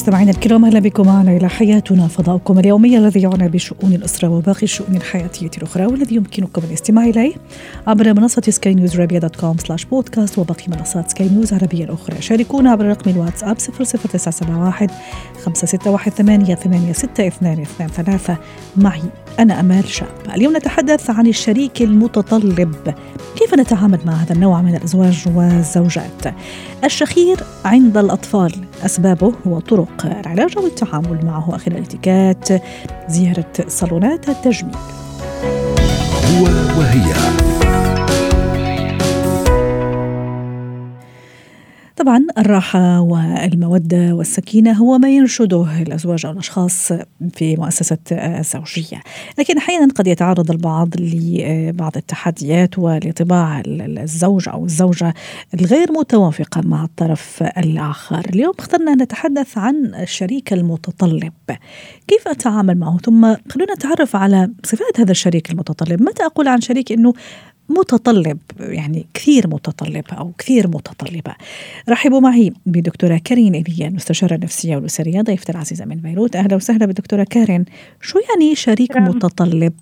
مستمعينا الكرام أهلا بكم معنا إلى حياتنا فضاؤكم اليومي الذي يعنى بشؤون الأسرة وباقي الشؤون الحياتية الأخرى والذي يمكنكم الاستماع إليه عبر منصة سكاي نيوز dot com slash podcast وباقي منصات سكاي نيوز العربيه الأخرى. شاركونا عبر رقم الواتساب 00971 561 8623 معي أنا أمال شاب. اليوم نتحدث عن الشريك المتطلب كيف نتعامل مع هذا النوع من الأزواج والزوجات. الشخير عند الأطفال. أسبابه وطرق العلاج والتعامل معه خلال الإتيكيت. زيارة صالونات التجميل. هو وهي. طبعا الراحة والمودة والسكينة هو ما ينشده الأزواج أو الأشخاص في مؤسسة الزوجية. لكن أحيانا قد يتعرض البعض لبعض التحديات ولطباع الزوج أو الزوجة الغير متوافقة مع الطرف الآخر. اليوم اخترنا نتحدث عن الشريك المتطلب. كيف أتعامل معه؟ ثم خلونا نتعرف على صفات هذا الشريك المتطلب. متى أقول عن شريك أنه متطلب يعني كثير متطلب أو كثير متطلبة. رحبوا معي بدكتورة كارين إيليا المستشارة النفسية والأسرية ضيفتي العزيزة من بيروت. أهلا وسهلا بالدكتورة كارين. شو يعني شريك نعم. متطلب؟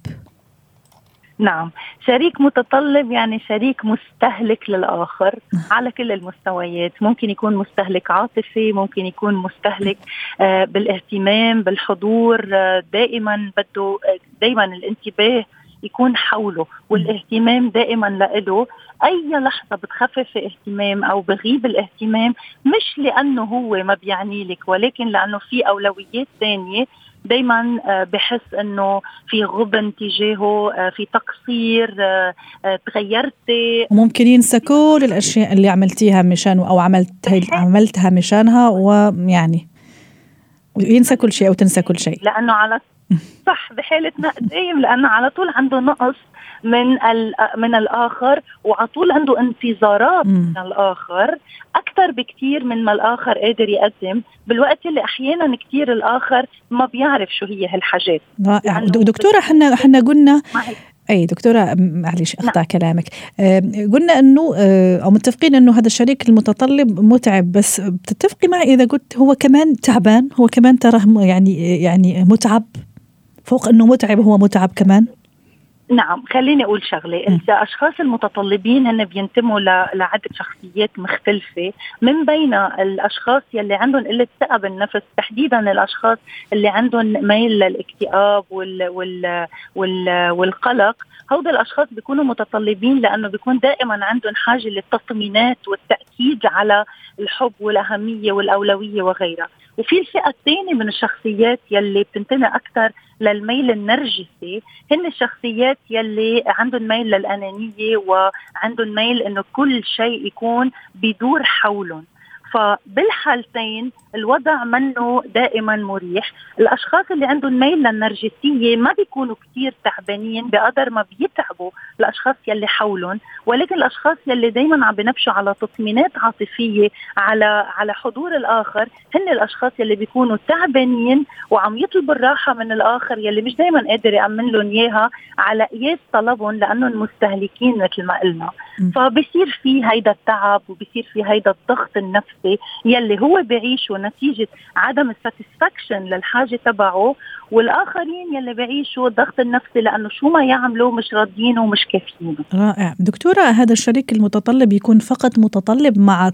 نعم. شريك متطلب يعني شريك مستهلك للآخر على كل المستويات. ممكن يكون مستهلك عاطفي ممكن يكون مستهلك آه، بالاهتمام بالحضور آه، دائما بده دائما الانتباه يكون حوله والاهتمام دائما له أي لحظة بتخفف اهتمام أو بغيب الاهتمام مش لأنه هو ما بيعني لك ولكن لأنه في أولويات ثانية دايما آه، بحس إنه في غبن تجاهه آه، في تقصير آه، تغيرتي وممكن ينسى كل الأشياء اللي عملتيها مشانه أو عملت عملتها مشانها ويعني ينسى كل شيء أو تنسى كل شيء. لأنه على صح بحاله دايم لأنه على طول عنده نقص من من الآخر وعلى طول عنده انتظارات. من الآخر أكثر بكثير من ما الآخر قادر يقدم. بالوقت اللي أحيانا كثير الآخر ما بيعرف شو هي هالحاجات. رائع. دكتورة حنا حنا قلنا أي دكتورة معلش أقطع كلامك. آه، قلنا إنه آه، أو متفقين إنه هذا الشريك المتطلب متعب بس بتتفقي معي إذا قلت هو كمان تعبان هو كمان ترى م- يعني يعني متعب؟ فوق إنه متعب هو متعب كمان؟ نعم خليني أقول شغلة. الاشخاص المتطلبين هن بينتموا لعدة شخصيات مختلفة من بين الأشخاص يلي عندهم قلة ثقة بالنفس تحديدا الأشخاص اللي عندهم ميل للاكتئاب وال وال وال والقلق هؤلاء الأشخاص بيكونوا متطلبين لأنه بيكون دائما عندهم حاجة للتطمينات والتأكيد على الحب والأهمية والأولوية وغيرها. وفي الفئة الثانية من الشخصيات يلي بتنتمي أكثر للميل النرجسي. هن الشخصيات يلي عندهم ميل للأنانية وعندهم ميل إنه كل شيء يكون بيدور حولهم. فبالحالتين الوضع منه دائما مريح الأشخاص اللي عندهم ميل للنرجسية ما بيكونوا كثير تعبانين بقدر ما بيتعبوا الأشخاص يلي حولهم ولكن الأشخاص يلي دائما عم بنبشوا على تطمينات عاطفية على على حضور الآخر هن الأشخاص يلي بيكونوا تعبانين وعم يطلبوا الراحة من الآخر يلي مش دائما قادر يأمن لهم إياها على قياس طلبهم لأنهم مستهلكين مثل ما قلنا. فبصير في هيدا التعب وبصير في هيدا الضغط النفسي يلي هو بيعيشه نتيجة عدم الساتسفاكشن للحاجة تبعه والآخرين يلي بيعيشوا الضغط النفسي لأنه شو ما يعملوا مش راضيين ومش كافيين. رائع. دكتورة هذا الشريك المتطلب يكون فقط متطلب مع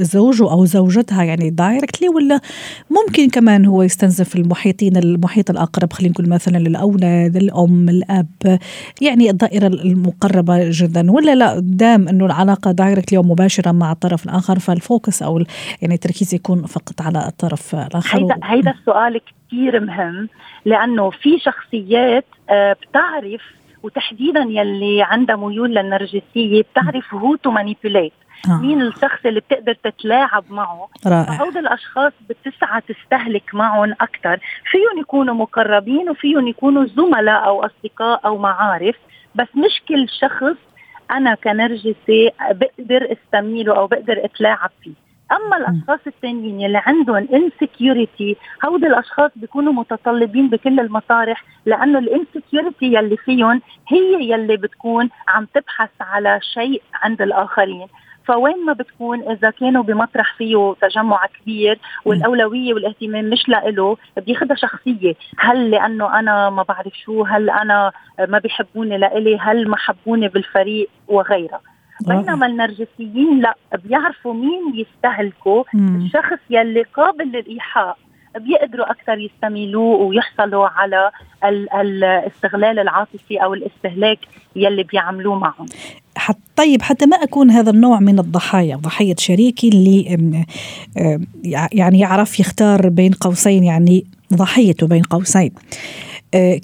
زوجه أو زوجتها يعني directly ولا ممكن كمان هو يستنزف المحيطين المحيط الأقرب خلينا نقول مثلا الأولاد الأم الأب يعني الدائرة المقربة جدا ولا لا؟ دام أنه العلاقة directly ومباشرة مع الطرف الآخر فال focus أو ال- يعني التركيز يكون فقط على الطرف الآخر. هيدا هيدا السؤال كثير مهم لأنه في شخصيات آه، بتعرف وتحديدا يلي عندها ميول للنرجسية بتعرف هو to manipulate آه. مين الشخص اللي بتقدر تتلاعب معه. رائع. فهود الأشخاص بتسعى تستهلك معهم أكثر فيهم يكونوا مقربين وفيهم يكونوا زملاء أو أصدقاء أو معارف. بس مش كل شخص أنا كنرجسي بقدر أستميله أو بقدر أتلاعب فيه. أما الأشخاص الثانيين يلي عندهم insecurity هود الأشخاص بيكونوا متطلبين بكل المطارح لأنه ال insecurity يلي فيهم هي يلي بتكون عم تبحث على شيء عند الآخرين. فوين ما بتكون إذا كانوا بمطرح فيه تجمع كبير والأولوية والاهتمام مش لإله بياخذها شخصية. هل لأنه أنا ما بعرف شو هل أنا ما بيحبوني لإلي هل ما حبوني بالفريق وغيرها. بينما النرجسيين لا بيعرفوا مين يستهلكوا الشخص يلي قابل للإيحاء بيقدروا أكثر يستميلوه ويحصلوا على الاستغلال العاطفي أو الاستهلاك يلي بيعملوه معهم. حت طيب حتى ما أكون هذا النوع من الضحايا ضحية شريكي اللي يعني يعرف يختار بين قوسين يعني ضحيته بين قوسين. آه،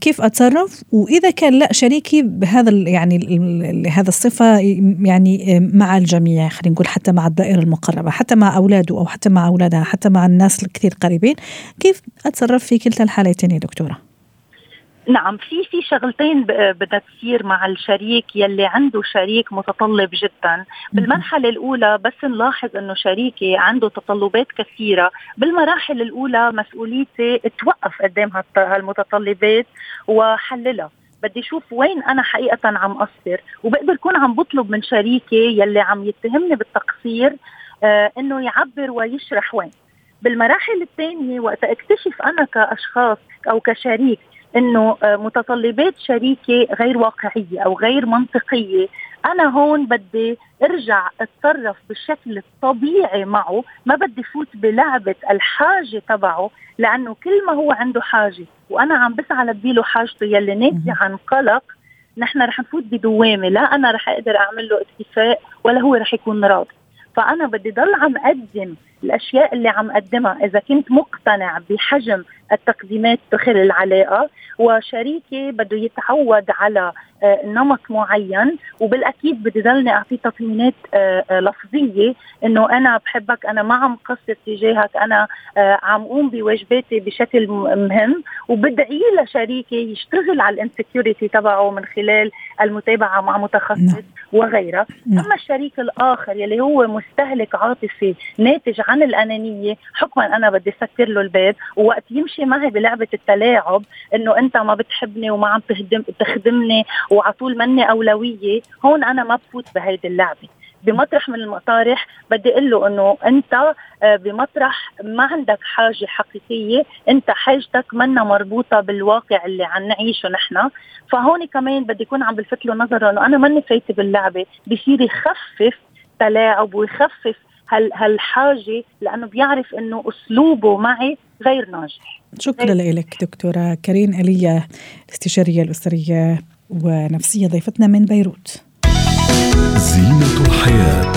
كيف أتصرف؟ وإذا كان لا شريكي بهذا يعني هذا الصفة يعني آه، مع الجميع خلينا نقول حتى مع الدائرة المقربة حتى مع أولاده أو حتى مع أولادها حتى مع الناس الكثير قريبين كيف أتصرف في كلتا الحالتين يا دكتورة؟ نعم في في شغلتين بدها تصير مع الشريك يلي عنده شريك متطلب جدا. بالمرحلة الأولى بس نلاحظ إنه شريكي عنده تطلبات كثيرة. بالمراحل الأولى مسؤوليتي توقف قدام هالمتطلبات وحللها. بدي أشوف وين أنا حقيقة عم اقصر وبقدر اكون عم بطلب من شريكي يلي عم يتهمني بالتقصير آه إنه يعبر ويشرح وين. بالمراحل الثانية وقت اكتشف أنا كأشخاص أو كشريك إنه آه، متطلبات شريكي غير واقعية أو غير منطقية. أنا هون بدي أرجع أتصرف بالشكل الطبيعي معه. ما بدي فوت بلعبة الحاجة تبعه لأنه كل ما هو عنده حاجة وأنا عم بسعى لبيله حاجته يلي ناتجة عن قلق نحن رح نفوت بدوامة. لا أنا رح أقدر أعمل له اكتفاء ولا هو رح يكون راضي. فأنا بدي ضل عم أقدم الأشياء اللي عم أقدمها إذا كنت مقتنع بحجم التقديمات داخل العلاقة وشريكي بده يتعود على آه، نمط معين وبالأكيد بدي ضلني أعطيه تطمينات آه، آه، لفظية إنه أنا بحبك أنا ما عم قصر تجاهك أنا عم قوم بواجباتي بشكل مهم وبدعي لشريكي يشتغل على الانسكيورتي تبعه من خلال المتابعة مع متخصص نعم. وغيرها نعم. أما الشريك الآخر يلي هو مستهلك عاطفي ناتج عن الأنانية. حكما أنا بدي سكر له الباب ووقت يمشي معي بلعبة التلاعب إنه أنت ما بتحبني وما عم تخدم تخدمني وعلى طول مني أولوية هون أنا ما بفوت بهيدي اللعبة. بمطرح من المطارح بدي أقول له إنه أنت آه، بمطرح ما عندك حاجة حقيقية أنت حاجتك منا مربوطة بالواقع اللي عم نعيشه نحن. فهون كمان بدي يكون عم بلفت له نظره إنه أنا ماني فايتة باللعبة. بصير يخفف تلاعب ويخفف هال هالحاجة لأنه بيعرف إنه أسلوبه معي غير ناجح. شكرا لك دكتورة كريم ايليا الاستشارية الأسرية ونفسية ضيفتنا من بيروت. زينة الحياة.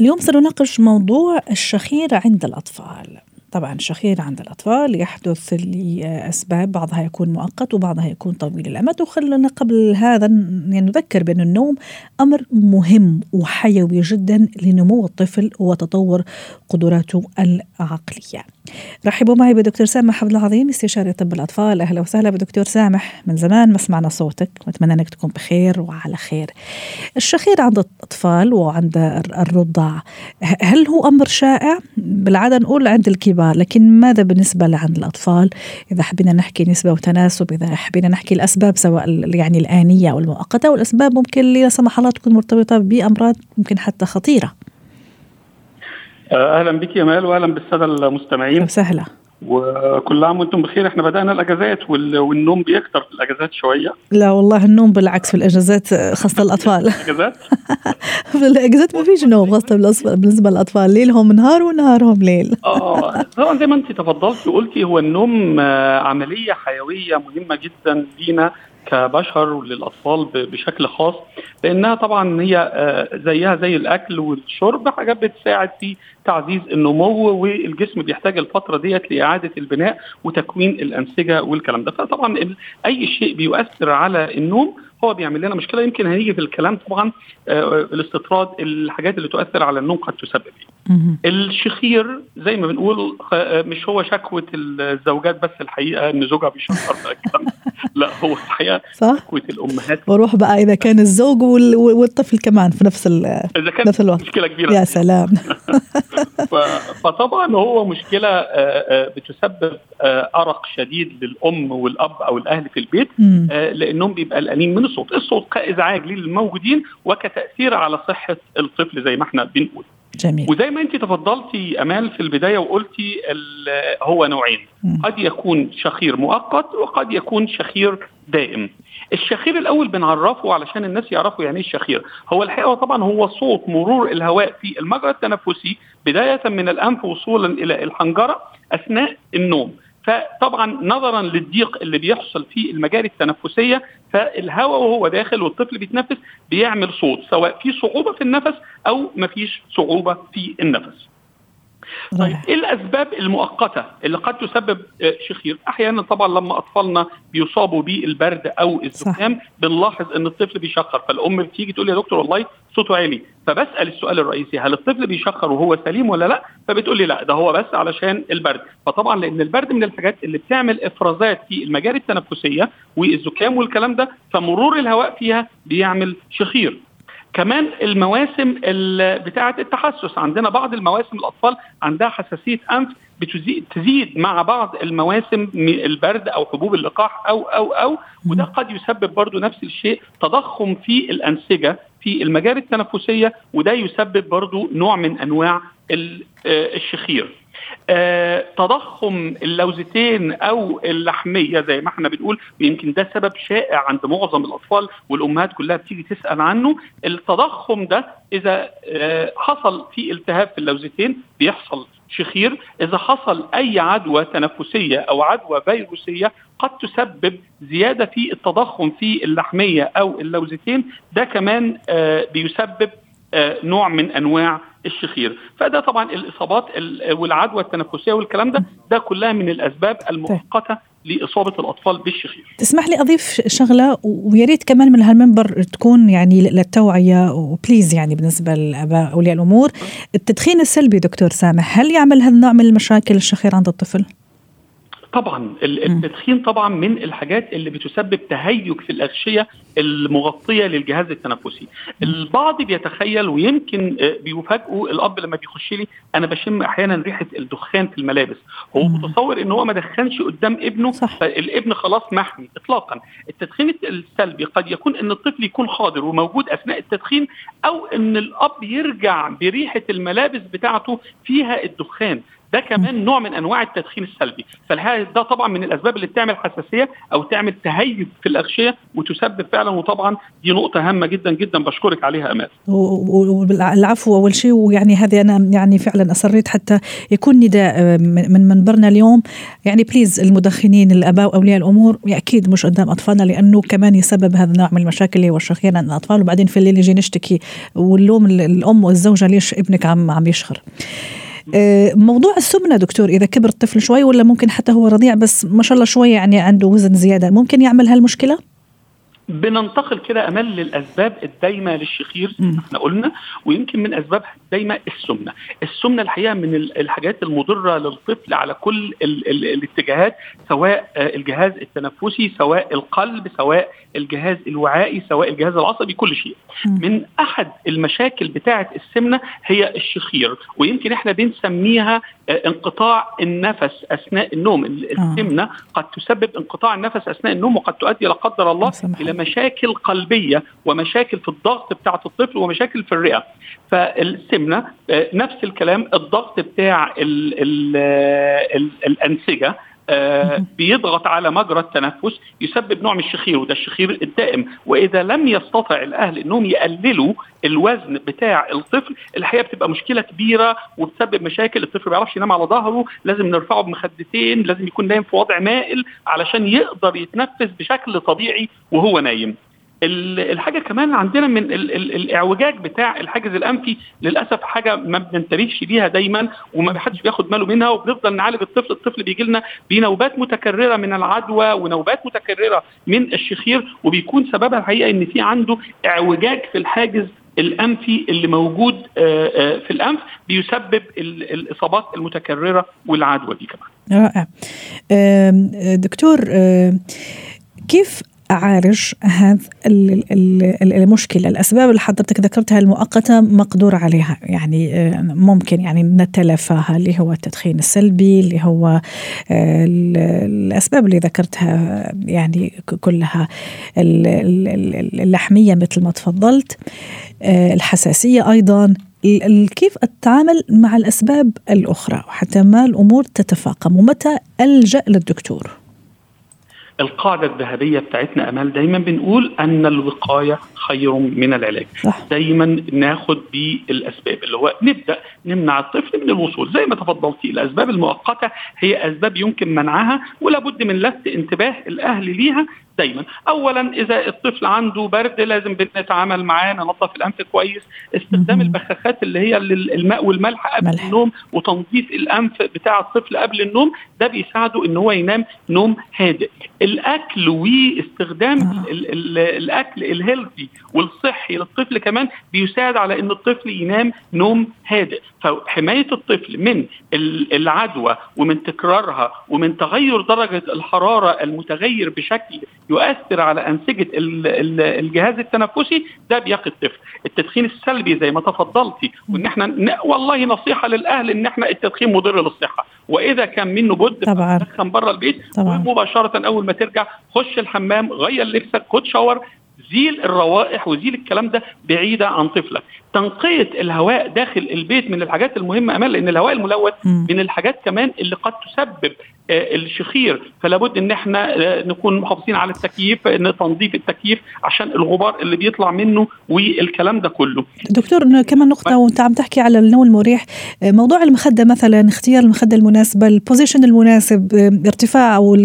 اليوم سنناقش موضوع الشخير عند الأطفال. طبعا الشخير عند الأطفال يحدث لأسباب بعضها يكون مؤقت وبعضها يكون طويل. الأمد وخلنا قبل هذا يعني نذكر بأن النوم أمر مهم وحيوي جدا لنمو الطفل وتطور قدراته العقلية. رحبوا معي بدكتور سامح عبد العظيم استشاري طب الأطفال. أهلا وسهلا بدكتور سامح. من زمان ما سمعنا صوتك. وأتمنى أنك تكون بخير وعلى خير. الشخير عند الأطفال وعند الرضع هل هو أمر شائع؟ بالعادة نقول عند الكبار لكن ماذا بالنسبة لعند الأطفال؟ إذا حبينا نحكي نسبة وتناسب إذا حبينا نحكي الأسباب سواء يعني الآنية أو المؤقتة والأسباب ممكن لا سمح الله تكون مرتبطة بأمراض ممكن حتى خطيرة. أهلا بك يا مال وأهلا بالسادة المستمعين. وسهلا. وكل عام وأنتم بخير. إحنا بدأنا الأجازات والنوم بيكتر في الأجازات شوية. لا والله النوم بالعكس في الأجازات خاصة الأطفال. الأجازات؟ في الأجازات ما فيش نوم خاصة بالنسبة للأطفال. ليلهم نهار ونهارهم ليل. آه. طبعا زي ما انت تفضلتي وقلتي هو النوم آه، عملية حيوية مهمة جدا لينا. كبشر وللاطفال بشكل خاص لأنها طبعا هي آه، زيها زي الأكل والشرب حاجات بتساعد في تعزيز النمو والجسم بيحتاج الفترة ديت لإعادة البناء وتكوين الأنسجة والكلام ده. فطبعا أي شيء بيؤثر على النوم هو بيعمل لنا مشكلة. يمكن هنيجي في الكلام طبعا آه، الاستطراد الحاجات اللي تؤثر على النوم قد تسبب. إيه الشخير زي ما بنقول مش هو شكوى الزوجات بس الحقيقة إن زوجها بيشخر لا هو الحقيقة صح؟ شكوى الأمهات. وروح بقى إذا كان الزوج والطفل كمان في نفس إذا كانت نفس الوقت. مشكلة كبيرة. يا سلام. فطبعا هو مشكلة آه، آه، بتسبب آه، أرق شديد للأم والأب أو الأهل في البيت لأنهم بيبقى قلقانين من الصوت، الصوت كإزعاج للموجودين وكتأثير على صحة الطفل زي ما إحنا بنقول. جميل. وزي ما انت تفضلتي أمال في البداية وقلتي هو نوعين م. قد يكون شخير مؤقت وقد يكون شخير دائم الشخير الأول بنعرفه علشان الناس يعرفوا يعني إيه الشخير هو الحقيقة طبعا هو صوت مرور الهواء في المجرى التنفسي بداية من الأنف وصولا إلى الحنجرة أثناء النوم فطبعا نظرا للضيق اللي بيحصل في المجاري التنفسية فالهواء وهو داخل والطفل بيتنفس بيعمل صوت سواء في صعوبة في النفس أو ما فيش صعوبة في النفس. طيب إيه الأسباب المؤقتة اللي قد تسبب آه، شخير؟ أحيانا طبعا لما أطفالنا بيصابوا بالبرد أو الزكام بنلاحظ إن الطفل بيشخر فالأم بتيجي تقول يا دكتور والله صوته عالي فبسأل السؤال الرئيسي هل الطفل بيشخر وهو سليم ولا لأ؟ فبتقول لي لأ ده هو بس علشان البرد، فطبعا لأن البرد من الحاجات اللي بتعمل إفرازات في المجاري التنفسية والزكام والكلام ده فمرور الهواء فيها بيعمل شخير. كمان المواسم بتاعة التحسس. عندنا بعض المواسم الأطفال عندها حساسية أنف بتزيد تزيد مع بعض المواسم البرد أو حبوب اللقاح أو أو أو. وده قد يسبب برضو نفس الشيء تضخم في الأنسجة في المجاري التنفسية وده يسبب برضو نوع من أنواع آه، الشخير. تضخم اللوزتين أو اللحمية زي ما إحنا بنقول ويمكن ده سبب شائع عند معظم الأطفال والأمهات كلها بتيجي تسأل عنه. التضخم ده إذا آه، حصل في التهاب في اللوزتين بيحصل شخير. إذا حصل أي عدوى تنفسية أو عدوى فيروسية قد تسبب زيادة في التضخم في اللحمية أو اللوزتين. ده كمان آه، بيسبب نوع من أنواع الشخير فده طبعا الإصابات والعدوى التنفسية والكلام ده ده كلها من الأسباب المؤقتة لإصابة الأطفال بالشخير. تسمح لي أضيف شغلة ويا ريت كمان من هالمنبر تكون يعني للتوعية وبليز يعني بالنسبة للاباء أولياء الأمور التدخين السلبي دكتور سامح هل يعمل هذا النوع من المشاكل الشخير عند الطفل؟ طبعا التدخين طبعا من الحاجات اللي بتسبب تهيج في الأغشية المغطية للجهاز التنفسي. البعض بيتخيل ويمكن آه، بيفاجئوا الأب لما بيخش لي أنا بشم أحيانا ريحة الدخان في الملابس. هو متصور إن هو ما دخنش قدام ابنه صح. فالابن خلاص محمي اطلاقا. التدخين السلبي قد يكون إن الطفل يكون حاضر وموجود أثناء التدخين أو إن الأب يرجع بريحة الملابس بتاعته فيها الدخان. ده كمان نوع من أنواع التدخين السلبي. فالهذا ده طبعا من الأسباب اللي بتعمل حساسية أو تعمل تهيج في الأغشية وتسبب فعلا وطبعا دي نقطة هامة جدا جدا بشكرك عليها أمال. العفو أول شيء. ويعني هذه أنا يعني فعلا أصريت حتى يكون نداء آه، من منبرنا اليوم. يعني بليز المدخنين الأباء وأولياء الأمور أكيد مش قدام أطفالنا لأنه كمان يسبب هذا النوع من المشاكل اللي هو عند الأطفال. وبعدين في الليل يجي نشتكي واللوم الأم والزوجة ليش ابنك عم عم يشخر؟ موضوع السمنة دكتور إذا كبر الطفل شوي ولا ممكن حتى هو رضيع بس ما شاء الله شوي يعني عنده وزن زيادة ممكن يعمل هالمشكلة؟ بننتقل كده امال للأسباب الدايمة للشخير إحنا قلنا ويمكن من اسبابها الدايمه السمنة، السمنة الحقيقة من الحاجات المضرة للطفل على كل ال ال الاتجاهات سواء الجهاز التنفسي سواء القلب سواء الجهاز الوعائي سواء الجهاز العصبي كل شيء. من أحد المشاكل بتاعة السمنة هي الشخير ويمكن إحنا بنسميها آه، انقطاع النفس أثناء النوم، آه. السمنة قد تسبب انقطاع النفس أثناء النوم وقد تؤدي لا قدر الله إلى مشاكل قلبية ومشاكل في الضغط بتاعة الطفل ومشاكل في الرئة. فالسمنة آه، نفس الكلام الضغط بتاع ال ال ال الأنسجة آه بيضغط على مجرى التنفس يسبب نوع من الشخير وده الشخير الدائم. وإذا لم يستطع الأهل إنهم يقللوا الوزن بتاع الطفل الحقيقة بتبقى مشكلة كبيرة وبتسبب مشاكل. الطفل ما بيعرفش ينام على ظهره لازم نرفعه بمخدتين لازم يكون نايم في وضع مائل علشان يقدر يتنفس بشكل طبيعي وهو نايم. الحاجة كمان عندنا من ال ال الاعوجاج بتاع الحاجز الأنفي للأسف حاجة ما بننتبهش ليها دايما وما حدش بياخد باله منها وبنفضل نعالج الطفل الطفل بيجي لنا بنوبات متكررة من العدوى ونوبات متكررة من الشخير وبيكون سببها الحقيقة إن في عنده اعوجاج في الحاجز الأنفي اللي موجود في الأنف بيسبب الإصابات المتكررة والعدوى دي كمان. رائع. دكتور كيف أعالج هذا المشكلة. الأسباب اللي حضرتك ذكرتها المؤقتة مقدور عليها. يعني آه، ممكن يعني نتلافاها اللي هو التدخين السلبي اللي هو آه، الأسباب اللي ذكرتها يعني كلها. اللحمية مثل ما تفضلت. آه، الحساسية أيضا. كيف أتعامل مع الأسباب الأخرى حتى ما الأمور تتفاقم؟ ومتى ألجأ للدكتور؟ القاعدة الذهبية بتاعتنا أمال دايما بنقول أن الوقاية خير من العلاج صح. دايما ناخد بالأسباب اللي هو نبدأ نمنع الطفل من الوصول زي ما تفضلتي الأسباب المؤقتة هي أسباب يمكن منعها ولا بد من لفت انتباه الأهل ليها دايما. اولا إذا الطفل عنده برد لازم بنتعامل معاه ننظف الأنف كويس. استخدام البخاخات اللي هي الماء والملح قبل ملح. النوم وتنظيف الأنف بتاع الطفل قبل النوم. ده بيساعده إن هو ينام نوم هادئ. الأكل واستخدام آه. الأكل الهيلثي والصحي للطفل كمان بيساعد على إن الطفل ينام نوم هادئ. فحماية الطفل من العدوى ومن تكرارها ومن تغير درجة الحرارة المتغير بشكل يؤثر على أنسجة الجهاز التنفسي ده بيقي الطفل. التدخين السلبي زي ما تفضلتي وإن إحنا والله نصيحة للأهل إن إحنا التدخين مضر للصحة. وإذا كان منه بد طبعا. تدخن بره البيت طبعا. مباشره أول ما ترجع خش الحمام غير لبسك خد شاور زيل الروائح وزيل الكلام ده بعيدة عن طفلك. تنقية الهواء داخل البيت من الحاجات المهمة أمال لأن الهواء الملوث من الحاجات كمان اللي قد تسبب آه، الشخير. فلا بد إن إحنا آه، نكون محافظين على التكييف إن تنظيف التكييف عشان الغبار اللي بيطلع منه والكلام ده كله. دكتور كمان نقطة وأنت عم تحكي على النوم المريح آه، موضوع المخدة مثلا اختيار المخدة المناسبة البوزيشن المناسب ارتفاع أو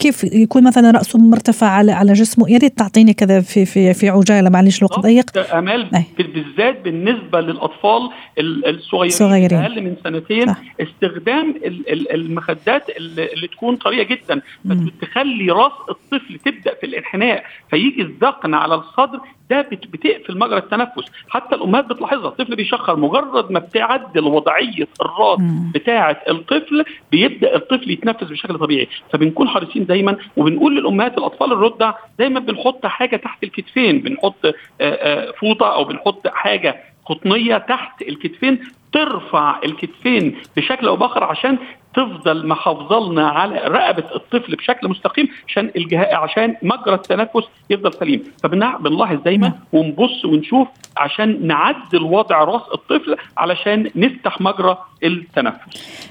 كيف يكون مثلا رأسه مرتفع على على جسمه؟ يا ريت تعطيني كذا في في في عجالة معلش الوقت ضيق. أمال بالذات بالنسبة للأطفال الصغيرين أقل من سنتين صح. استخدام المخدات اللي تكون طرية جدا. فتخلي رأس الطفل تبدأ في الانحناء فيجي الذقن على الصدر ده بتقفل مجرى التنفس. حتى الأمهات بتلاحظها. الطفل بيشخر مجرد ما بتعدل وضعية الراس بتاعة الطفل بيبدأ الطفل يتنفس بشكل طبيعي. فبنكون حريصين دايما وبنقول للأمهات الأطفال الرضع دايما بنحط حاجة تحت الكتفين. بنحط فوطة أو بنحط حاجة قطنية تحت الكتفين ترفع الكتفين بشكل أو بآخر عشان تفضل محافظه لنا على رقبة الطفل بشكل مستقيم عشان الجهاز عشان مجرى التنفس يفضل سليم. فبنلاحظ دايما ونبص ونشوف عشان نعدل وضع راس الطفل علشان نفتح مجرى التنفس.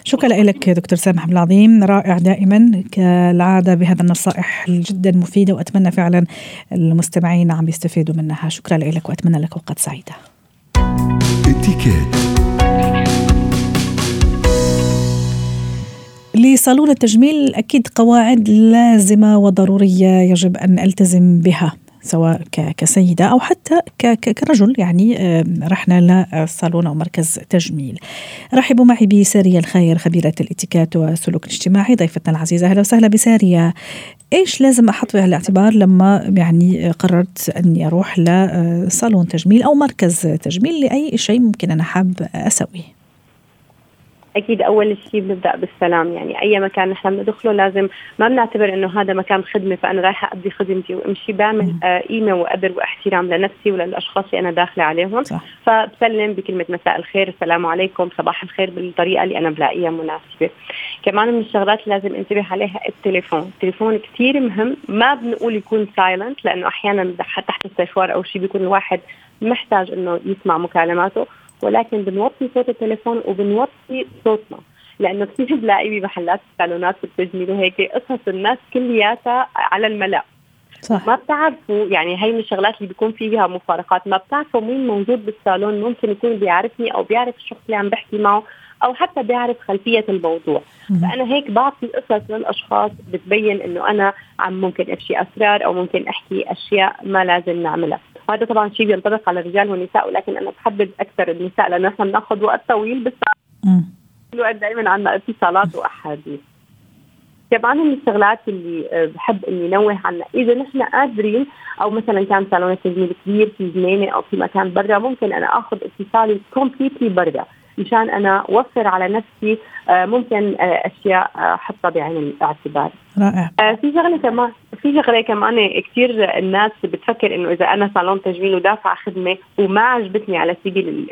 شكرا لك دكتور سامح العظيم. رائع دائما كالعادة بهذا النصائح جدا مفيدة وأتمنى فعلا المستمعين عم يستفيدوا منها. شكرا لك وأتمنى لك اوقات سعيدة. اتكات لصالون التجميل أكيد قواعد لازمة وضرورية يجب أن ألتزم بها سواء كسيدة أو حتى كرجل يعني رحنا لصالون أو مركز تجميل. رحبوا معي بسارية الخير خبيرة الاتيكات والسلوك الاجتماعي ضيفتنا العزيزة. أهلا وسهلا بسارية. إيش لازم أحط في الاعتبار لما يعني قررت أني أروح لصالون تجميل أو مركز تجميل؟ لأي شيء ممكن أنا حاب أسويه. أكيد أول شيء بنبدأ بالسلام يعني أي مكان نحن بندخله لازم ما بنعتبر إنه هذا مكان خدمة فأنا رايحة ادي خدمتي وأمشي بعمل آه قيمه وقدر وإحترام لنفسي وللأشخاص اللي أنا داخلة عليهم. صح. فبسلم بكلمة مساء الخير السلام عليكم صباح الخير بالطريقة اللي أنا بلاقيها مناسبة. كمان من الشغلات اللي لازم انتبه عليها التليفون. التليفون كثير مهم ما بنقول يكون سايلنت لأنه أحيانا تحت السشوار أو شيء بيكون الواحد محتاج إنه يسمع مكالماته. ولكن بنوطي صوت التليفون وبنوطي صوتنا. لأنه كثير بلاقي بمحلات الصالونات والتجميل وهيك قصص الناس كلياتها على الملأ. صح. ما بتعرفوا يعني هي من الشغلات اللي بيكون فيها مفارقات. ما بتعرفوا مين موجود بالصالون ممكن يكون بيعرفني أو بيعرف الشخص اللي عم بحكي معه أو حتى بيعرف خلفية الموضوع. فأنا هيك بعطي قصص للأشخاص بتبين إنه أنا عم ممكن أفشي أسرار أو ممكن أحكي أشياء ما لازم نعملها. وهذا طبعا شيء بينطبق على الرجال والنساء ولكن أنا بحبذ أكثر النساء لأنه نحن بناخذ وقت طويل بس الوقت دائما عندنا اتصالات وأحاديث. كمان من الشغلات اللي آه، بحب إني نوه عنها. إذا نحن قادرين أو مثلا كان صالون التجميل كبير في جنينة أو في مكان برا ممكن أنا آخذ اتصالي كومبليتلي برا مشان أنا أوفر على نفسي آه، ممكن آه، أشياء أحطها بعين الاعتبار. رائع. آه في شغلة كمان في شغلة كمان كثير الناس بتفكر إنه إذا أنا صالون تجميل ودافع خدمة وما عجبتني على سبيل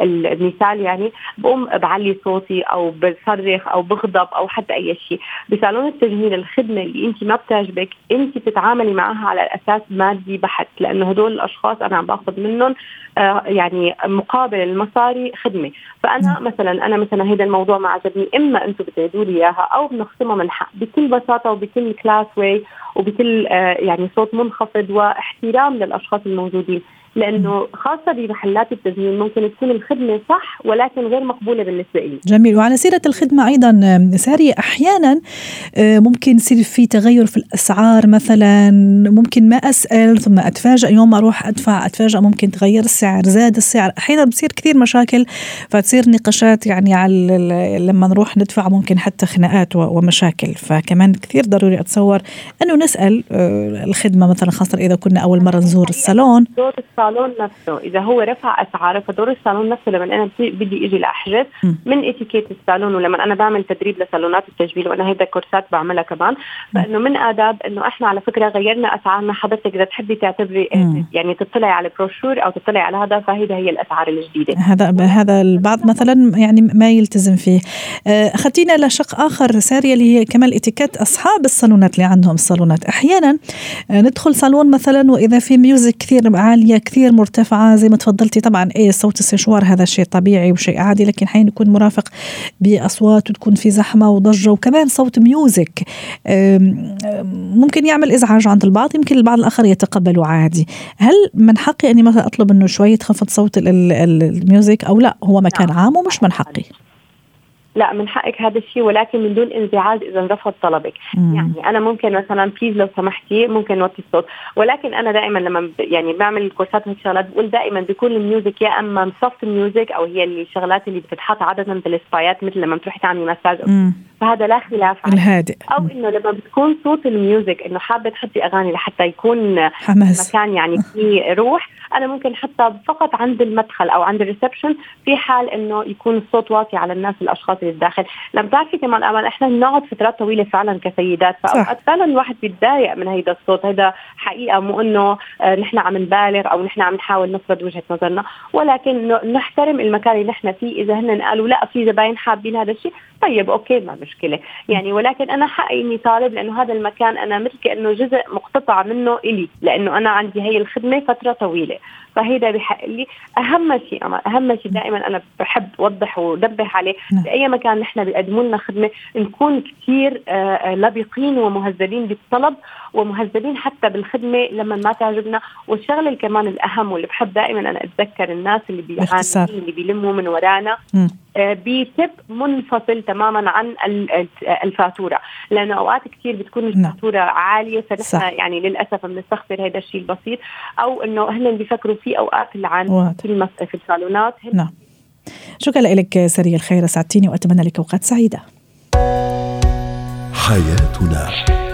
المثال يعني بقوم بعلي صوتي أو بصرخ أو بغضب أو حتى أي شيء. بصالون التجميل الخدمة اللي أنت ما بتعجبك أنت بتتعاملي معها على أساس مادي بحت لأنه هدول الأشخاص أنا عم باخذ منهم آه يعني مقابل المصاري خدمة. فأنا مثلا أنا مثلا هذا الموضوع ما عجبني إما أنتم بتعيدوا لي إياها أو بنخصمها من حق بكل ببساطة وبكل classy way وبكل آه، يعني صوت منخفض واحترام للأشخاص الموجودين. لأنه خاصة بمحلات التزيين ممكن تكون الخدمة صح ولكن غير مقبولة بالنسبة لي. جميل. وعلى سيرة الخدمة أيضا ساريه أحيانا آه، ممكن يصير في تغير في الأسعار مثلا ممكن ما أسأل ثم اتفاجئ يوم أروح أدفع اتفاجئ ممكن تغير السعر زاد السعر. أحيانا بتصير كثير مشاكل فتصير نقاشات يعني على لما نروح ندفع ممكن حتى خناقات ومشاكل. فكمان كثير ضروري أتصور أنه نسأل آه، الخدمة مثلا خاصة إذا كنا أول مرة نزور الصالون الصالون نفسه. إذا هو رفع أسعاره فدور الصالون نفسه لما أنا بدي إجي لأحجز من إتيكيت الصالون ولما أنا بعمل تدريب لصالونات التجميل وأنا هيدا كورسات بعملها كمان فإنه من آداب إنه إحنا على فكرة غيرنا أسعارنا. حضرتك إذا تحبي تعتبري يعني تطلعي على بروشور أو تطلعي على هذا فهيدا هي الأسعار الجديدة. هذا هذا البعض مثلا يعني ما يلتزم فيه. آه، اخذتينا لشق آخر سارية اللي هي كمان إتيكيت أصحاب الصالونات اللي عندهم صالونات. أحيانا آه، ندخل صالون مثلا وإذا في music كثير عالية كثير مرتفعة زي ما تفضلتي. طبعا إيه صوت السشوار هذا شيء طبيعي وشيء عادي لكن حين يكون مرافق بأصوات وتكون في زحمة وضجة وكمان صوت music ممكن يعمل إزعاج عند البعض يمكن البعض الآخر يتقبله عادي. هل من حقي أني مثلا أطلب أنه شوي تخفض صوت ال music؟ أو لا هو مكان نعم. عام ومش من حقي. لا من حقك هذا الشيء ولكن من دون انزعاج إذا رفض طلبك. مم. يعني أنا ممكن مثلا please لو سمحتي ممكن نوطي الصوت. ولكن أنا دائما لما يعني بعمل الكورسات وهيك شغلات بقول دائما بيكون ال music يا أما soft music أو هي الشغلات اللي بتتحط عادة بال spaيات مثل لما بتروحي تعملي مساج فهذا لا خلاف عنه الهادئ. أو إنه لما بتكون صوت ال music إنه حابة تحطي أغاني لحتى يكون حماس. مكان يعني فيه روح أنا ممكن حتى فقط عند المدخل أو عند ال reception في حال إنه يكون الصوت واطي على الناس الأشخاص اللي الداخل. لما بتعرفي كمان أمان إحنا بنقعد فترات طويلة فعلا كسيدات فأوقات فعلا الواحد بيتضايق من هيدا الصوت. هذا حقيقة مو إنه آه، نحن عم نبالغ أو نحن عم نحاول نفرض وجهة نظرنا. ولكن نحترم المكان اللي نحن فيه. إذا هن قالوا لا في زباين حابين هذا الشيء طيب أوكي ما مشكلة. يعني ولكن أنا حقي إني طالب لأنه هذا المكان أنا مثل كأنه جزء مقتطع منه إلي لأنه أنا عندي هي الخدمة فترة طويلة. فهيدا بحق لي أهم شيء أهم شيء دائما أنا بحب أوضح ونبه عليه نعم. باي مكان نحن بيقدموا لنا خدمة نكون كثير آه، آه، لبقين ومهذبين بالطلب ومهذبين حتى بالخدمة لما ما تعجبنا. والشغلة كمان الأهم واللي بحب دائما أنا أتذكر الناس اللي بيعانوا اللي بيلموا من ورانا آه، بتب منفصل تماما عن الفاتورة. لأنه أوقات كثير بتكون نعم. الفاتورة عالية فنحن يعني للأسف بنستخسر هذا الشيء البسيط. أو إنه هن بيفكروا في أوقات اللعان في في الصالونات. نعم. شكرا لك سري الخير سعدتيني وأتمنى لك أوقات سعيدة. حياتنا.